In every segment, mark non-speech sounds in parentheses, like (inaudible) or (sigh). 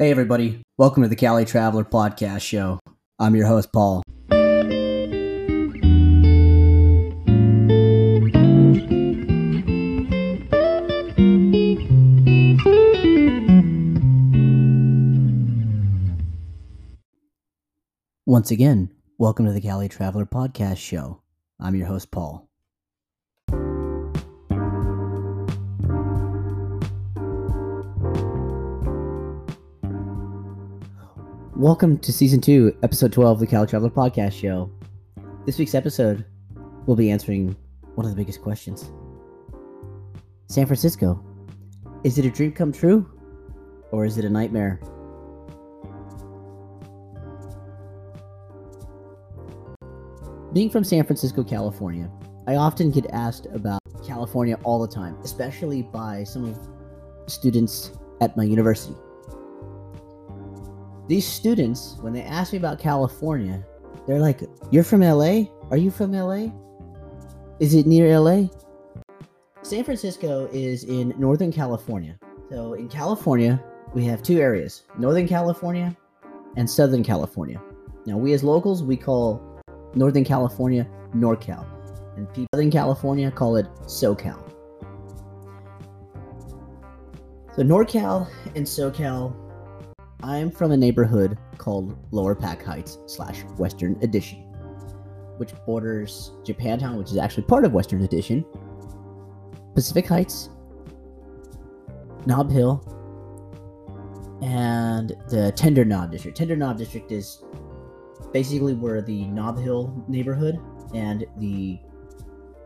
Hey, everybody. Welcome to the Cali Traveler Podcast Show. I'm your host, Paul. Once again, welcome to the Cali Traveler Podcast Show. I'm your host, Paul. Welcome to season two, episode 12 of the Cali Traveler Podcast Show. This week's episode, we'll be answering one of the biggest questions San Francisco. Is it a dream come true? Or is it a nightmare? Being from San Francisco, California, I often get asked about California all the time, especially by some of students at my university. These students, when they ask me about California, they're like, You're from LA? Are you from LA? Is it near LA? San Francisco is in Northern California. So in California, we have two areas Northern California and Southern California. Now, we as locals, we call Northern California NorCal, and people in Southern California call it SoCal. So, NorCal and SoCal, I'm from a neighborhood called Lower Pac Heights slash Western Addition, which borders Japantown, which is actually part of Western Addition, Pacific Heights, Nob Hill, and the Tender Nob District. Tender Nob District is basically where the Nob Hill neighborhood and the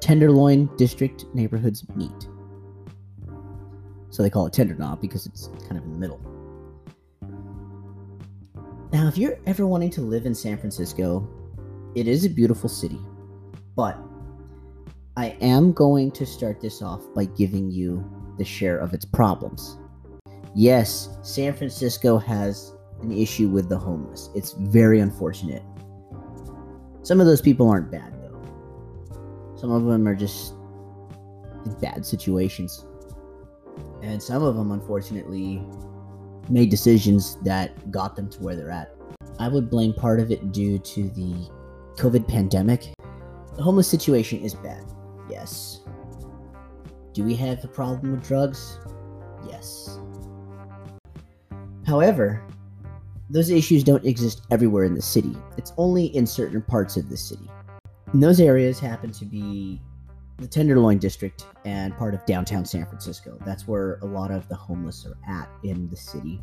Tenderloin District neighborhoods meet. So they call it Tender Nob because it's kind of in the middle. Now, if you're ever wanting to live in San Francisco, it is a beautiful city, but I am going to start this off by giving you the share of its problems. Yes, San Francisco has an issue with the homeless. It's very unfortunate. Some of those people aren't bad, though. Some of them are just in bad situations. And some of them, unfortunately, made decisions that got them to where they're at. I would blame part of it due to the COVID pandemic. The homeless situation is bad, yes. Do we have a problem with drugs? Yes. However, those issues don't exist everywhere in the city. It's only in certain parts of the city. And those areas happen to be the Tenderloin district and part of downtown San Francisco. That's where a lot of the homeless are at in the city.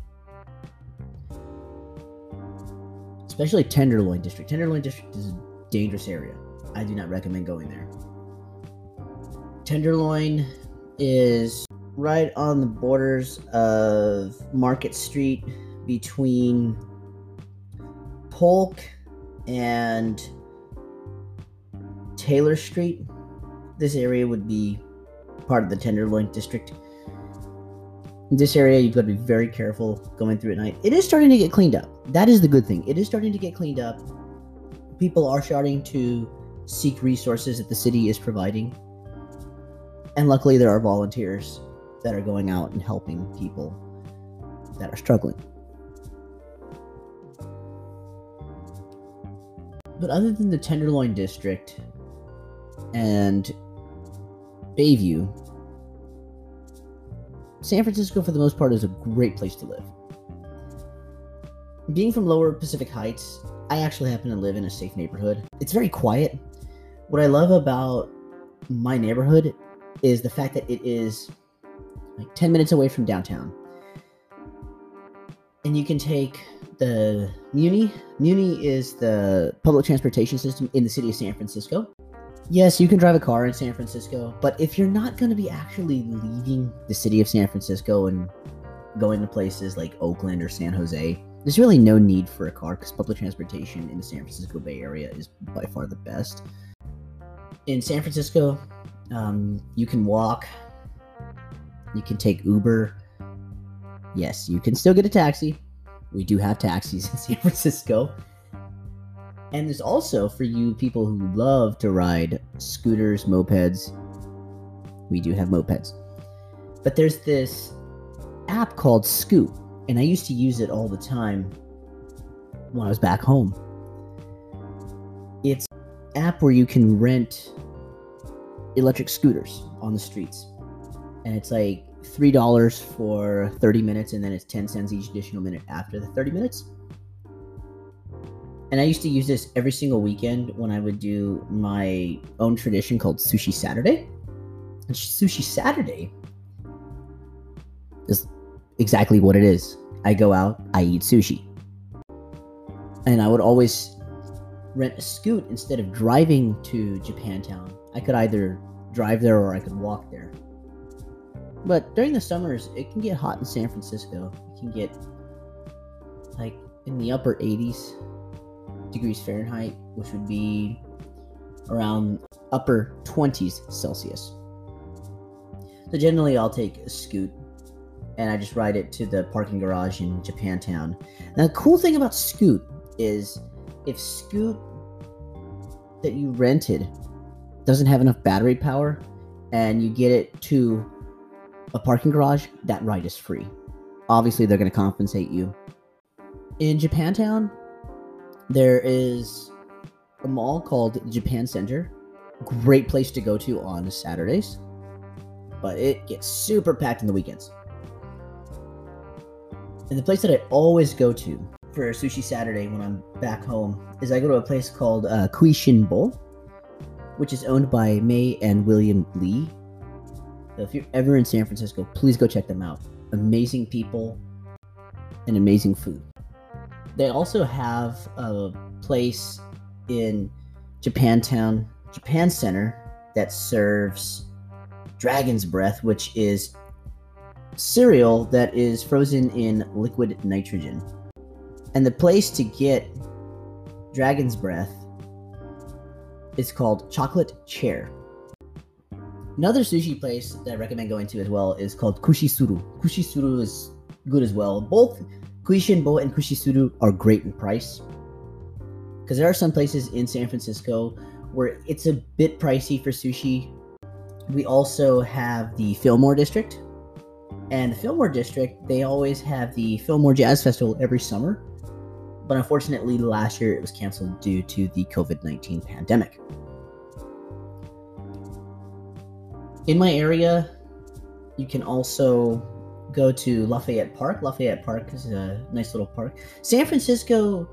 Especially Tenderloin district. Tenderloin district is a dangerous area. I do not recommend going there. Tenderloin is right on the borders of Market Street between Polk and Taylor Street. This area would be part of the Tenderloin district. In this area, you've got to be very careful going through at night. It is starting to get cleaned up. That is the good thing. It is starting to get cleaned up. People are starting to seek resources that the city is providing. And luckily, there are volunteers that are going out and helping people that are struggling. But other than the Tenderloin district and Bayview, San Francisco, for the most part, is a great place to live. Being from lower Pacific Heights, I actually happen to live in a safe neighborhood. It's very quiet. What I love about my neighborhood is the fact that it is like 10 minutes away from downtown. And you can take the Muni. Muni is the public transportation system in the city of San Francisco. Yes, you can drive a car in San Francisco, but if you're not going to be actually leaving the city of San Francisco and going to places like Oakland or San Jose, there's really no need for a car because public transportation in the San Francisco Bay Area is by far the best. In San Francisco, um, you can walk, you can take Uber. Yes, you can still get a taxi. We do have taxis in (laughs) San Francisco. And there's also for you people who love to ride scooters, mopeds. We do have mopeds. But there's this app called Scoot, and I used to use it all the time when I was back home. It's an app where you can rent electric scooters on the streets. And it's like $3 for 30 minutes, and then it's 10 cents each additional minute after the 30 minutes. And I used to use this every single weekend when I would do my own tradition called Sushi Saturday. And Sushi Saturday is exactly what it is. I go out, I eat sushi. And I would always rent a scoot instead of driving to Japantown. I could either drive there or I could walk there. But during the summers, it can get hot in San Francisco. It can get like in the upper 80s degrees Fahrenheit, which would be around upper 20s Celsius. So generally, I'll take a scoot and I just ride it to the parking garage in Japantown. Now, the cool thing about Scoot is if Scoot that you rented doesn't have enough battery power and you get it to a parking garage, that ride is free. Obviously, they're going to compensate you. In Japantown, there is a mall called Japan Center. Great place to go to on Saturdays, but it gets super packed in the weekends. And the place that I always go to for Sushi Saturday when I'm back home is I go to a place called uh, Kuishinbo, which is owned by May and William Lee. So if you're ever in San Francisco, please go check them out. Amazing people and amazing food. They also have a place in Japantown, Japan Center, that serves Dragon's Breath, which is cereal that is frozen in liquid nitrogen. And the place to get Dragon's Breath is called Chocolate Chair. Another sushi place that I recommend going to as well is called Kushisuru. Kushisuru is good as well. Both Kuishinbo and Kushisuru are great in price. Because there are some places in San Francisco where it's a bit pricey for sushi. We also have the Fillmore District, and the Fillmore District, they always have the Fillmore Jazz Festival every summer. But unfortunately, last year it was canceled due to the COVID 19 pandemic. In my area, you can also go to Lafayette Park. Lafayette Park is a nice little park. San Francisco,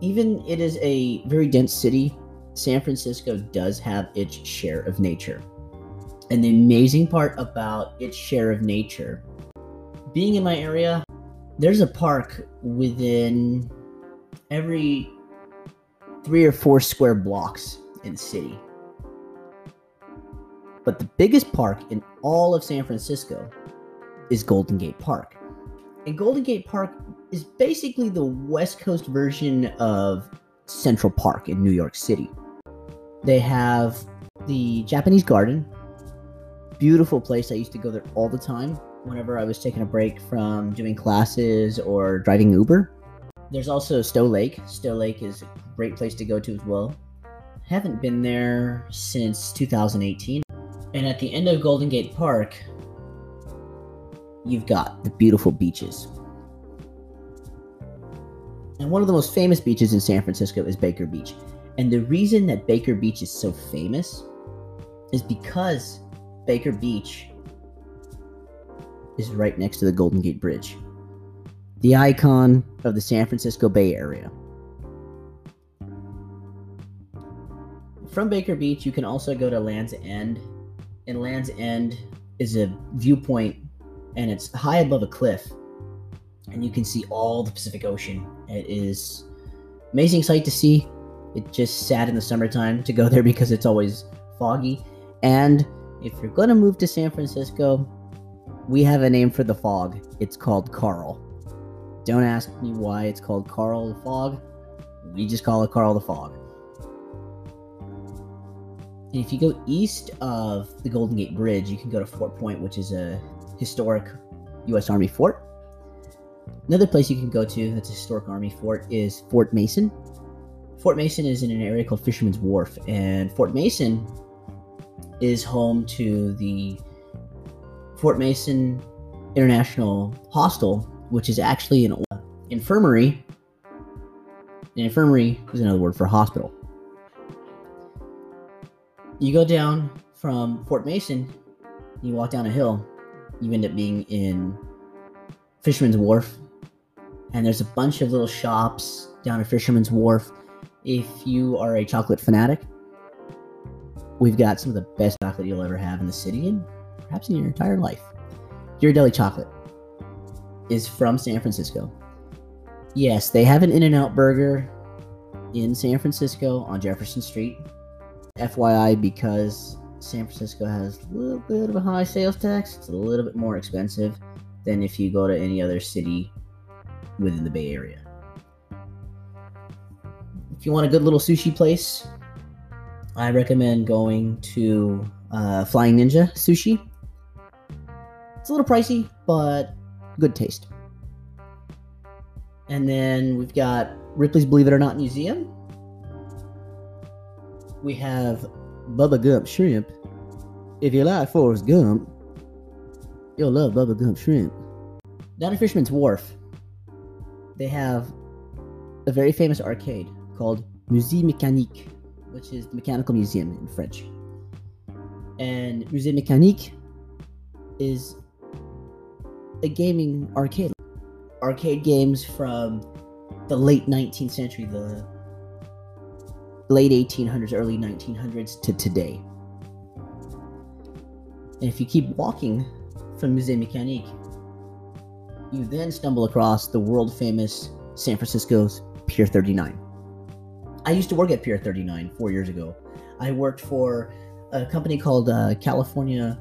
even it is a very dense city, San Francisco does have its share of nature. And the amazing part about its share of nature, being in my area, there's a park within every three or four square blocks in the city. But the biggest park in all of San Francisco is Golden Gate Park. And Golden Gate Park is basically the West Coast version of Central Park in New York City. They have the Japanese Garden, beautiful place. I used to go there all the time whenever I was taking a break from doing classes or driving Uber. There's also Stow Lake. Stow Lake is a great place to go to as well. Haven't been there since 2018. And at the end of Golden Gate Park, you've got the beautiful beaches. And one of the most famous beaches in San Francisco is Baker Beach. And the reason that Baker Beach is so famous is because Baker Beach is right next to the Golden Gate Bridge, the icon of the San Francisco Bay Area. From Baker Beach, you can also go to Land's End, and Land's End is a viewpoint and it's high above a cliff, and you can see all the Pacific Ocean. It is amazing sight to see. It just sad in the summertime to go there because it's always foggy, and if you're going to move to San Francisco, we have a name for the fog. It's called Carl. Don't ask me why it's called Carl the Fog. We just call it Carl the Fog. And if you go east of the Golden Gate Bridge, you can go to Fort Point, which is a historic U.S. Army fort. Another place you can go to that's a historic Army fort is Fort Mason. Fort Mason is in an area called Fisherman's Wharf, and Fort Mason is home to the Fort Mason International Hostel which is actually an infirmary. An infirmary is another word for hospital. You go down from Fort Mason, you walk down a hill, you end up being in Fisherman's Wharf, and there's a bunch of little shops down at Fisherman's Wharf. If you are a chocolate fanatic, we've got some of the best chocolate you'll ever have in the city and perhaps in your entire life. Ghirardelli Chocolate is from San Francisco. Yes, they have an In N Out burger in San Francisco on Jefferson Street. FYI, because San Francisco has a little bit of a high sales tax, it's a little bit more expensive than if you go to any other city within the Bay Area. If you want a good little sushi place, I recommend going to uh, Flying Ninja Sushi. It's a little pricey, but good taste. And then we've got Ripley's Believe It or Not Museum. We have Bubba Gump Shrimp. If you like Forrest Gump, you'll love Bubba Gump Shrimp. Down at Fisherman's Wharf, they have a very famous arcade called Musée Mécanique, which is the mechanical museum in French. And Musée Mécanique is a gaming arcade. Arcade games from the late 19th century, the late 1800s, early 1900s to today. And if you keep walking from Musée Mécanique, you then stumble across the world famous San Francisco's Pier 39. I used to work at Pier 39 four years ago. I worked for a company called uh, California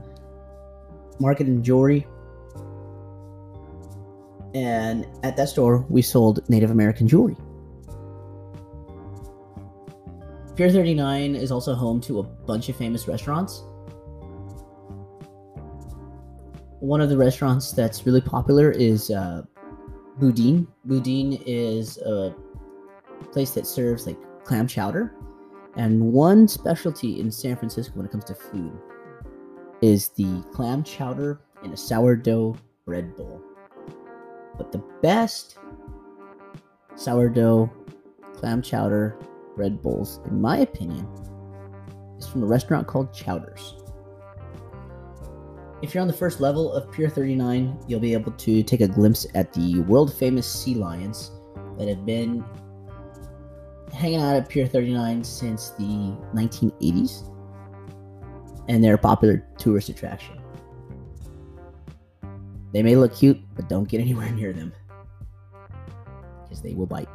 Market and Jewelry. And at that store, we sold Native American jewelry. Pier 39 is also home to a bunch of famous restaurants. One of the restaurants that's really popular is uh, Boudin. Boudin is a place that serves like clam chowder. And one specialty in San Francisco when it comes to food is the clam chowder in a sourdough bread bowl. But the best sourdough clam chowder bread bowls, in my opinion, is from a restaurant called Chowders. If you're on the first level of Pier 39, you'll be able to take a glimpse at the world famous sea lions that have been hanging out at Pier 39 since the 1980s. And they're a popular tourist attraction. They may look cute, but don't get anywhere (laughs) near them. Because they will bite.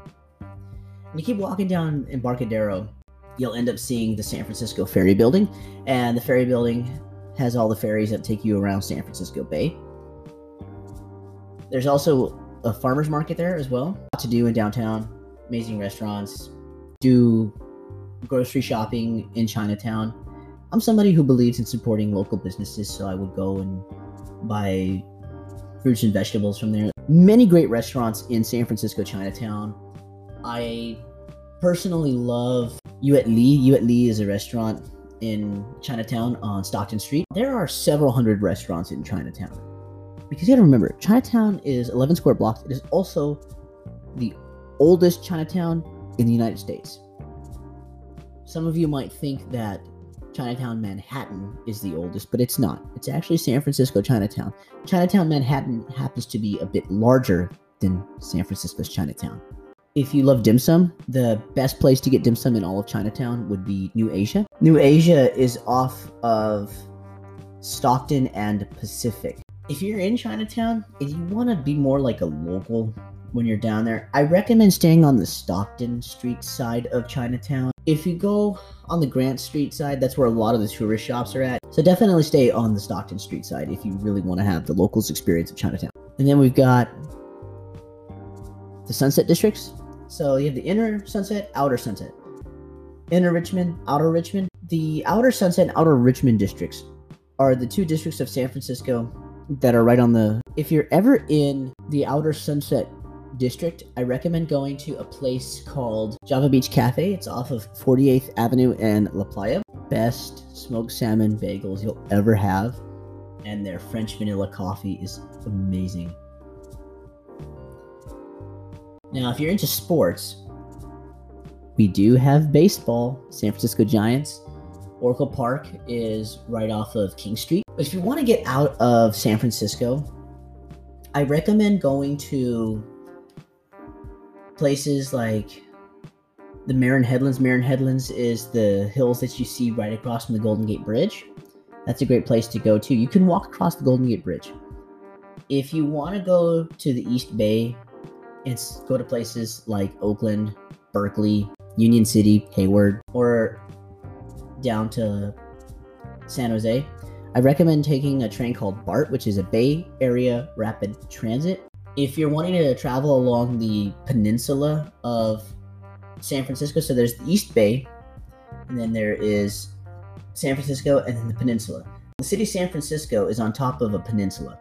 You keep walking down Embarcadero, you'll end up seeing the San Francisco Ferry Building. And the ferry building has all the ferries that take you around San Francisco Bay. There's also a farmer's market there as well. Lot to do in downtown. Amazing restaurants. Do grocery shopping in Chinatown. I'm somebody who believes in supporting local businesses, so I would go and buy fruits and vegetables from there. Many great restaurants in San Francisco Chinatown. I personally love Yuet Lee. Yuet Lee is a restaurant in Chinatown on Stockton Street. There are several hundred restaurants in Chinatown. Because you gotta remember, Chinatown is 11 square blocks. It is also the oldest Chinatown in the United States. Some of you might think that Chinatown Manhattan is the oldest, but it's not. It's actually San Francisco Chinatown. Chinatown Manhattan happens to be a bit larger than San Francisco's Chinatown. If you love dim sum, the best place to get dim sum in all of Chinatown would be New Asia. New Asia is off of Stockton and Pacific. If you're in Chinatown and you want to be more like a local when you're down there, I recommend staying on the Stockton Street side of Chinatown. If you go on the Grant Street side, that's where a lot of the tourist shops are at. So definitely stay on the Stockton Street side if you really want to have the locals experience of Chinatown. And then we've got the Sunset Districts. So you have the inner Sunset, outer Sunset. Inner Richmond, outer Richmond. The outer Sunset and outer Richmond districts are the two districts of San Francisco that are right on the. If you're ever in the outer Sunset district, I recommend going to a place called Java Beach Cafe. It's off of 48th Avenue and La Playa. Best smoked salmon bagels you'll ever have. And their French vanilla coffee is amazing. Now, if you're into sports, we do have baseball, San Francisco Giants. Oracle Park is right off of King Street. But if you want to get out of San Francisco, I recommend going to places like the Marin Headlands. Marin Headlands is the hills that you see right across from the Golden Gate Bridge. That's a great place to go to. You can walk across the Golden Gate Bridge. If you want to go to the East Bay and go to places like Oakland, Berkeley, Union City, Hayward, or down to San Jose, I recommend taking a train called BART, which is a Bay Area Rapid Transit. If you're wanting to travel along the peninsula of San Francisco, so there's the East Bay, and then there is San Francisco, and then the peninsula. The city of San Francisco is on top of a peninsula.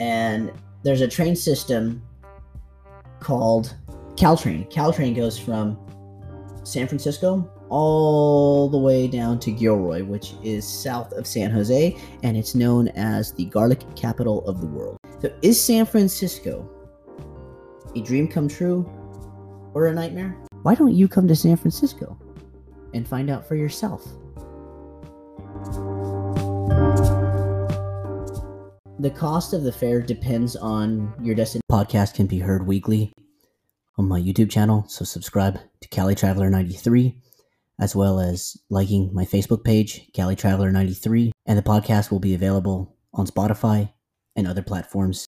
And there's a train system called Caltrain. Caltrain goes from San Francisco all the way down to Gilroy, which is south of San Jose, and it's known as the garlic capital of the world. So, is San Francisco a dream come true or a nightmare? Why don't you come to San Francisco and find out for yourself? The cost of the fare depends on your destination. Podcast can be heard weekly on my YouTube channel, so subscribe to Cali Traveler 93 as well as liking my Facebook page, Cali Traveler 93, and the podcast will be available on Spotify and other platforms.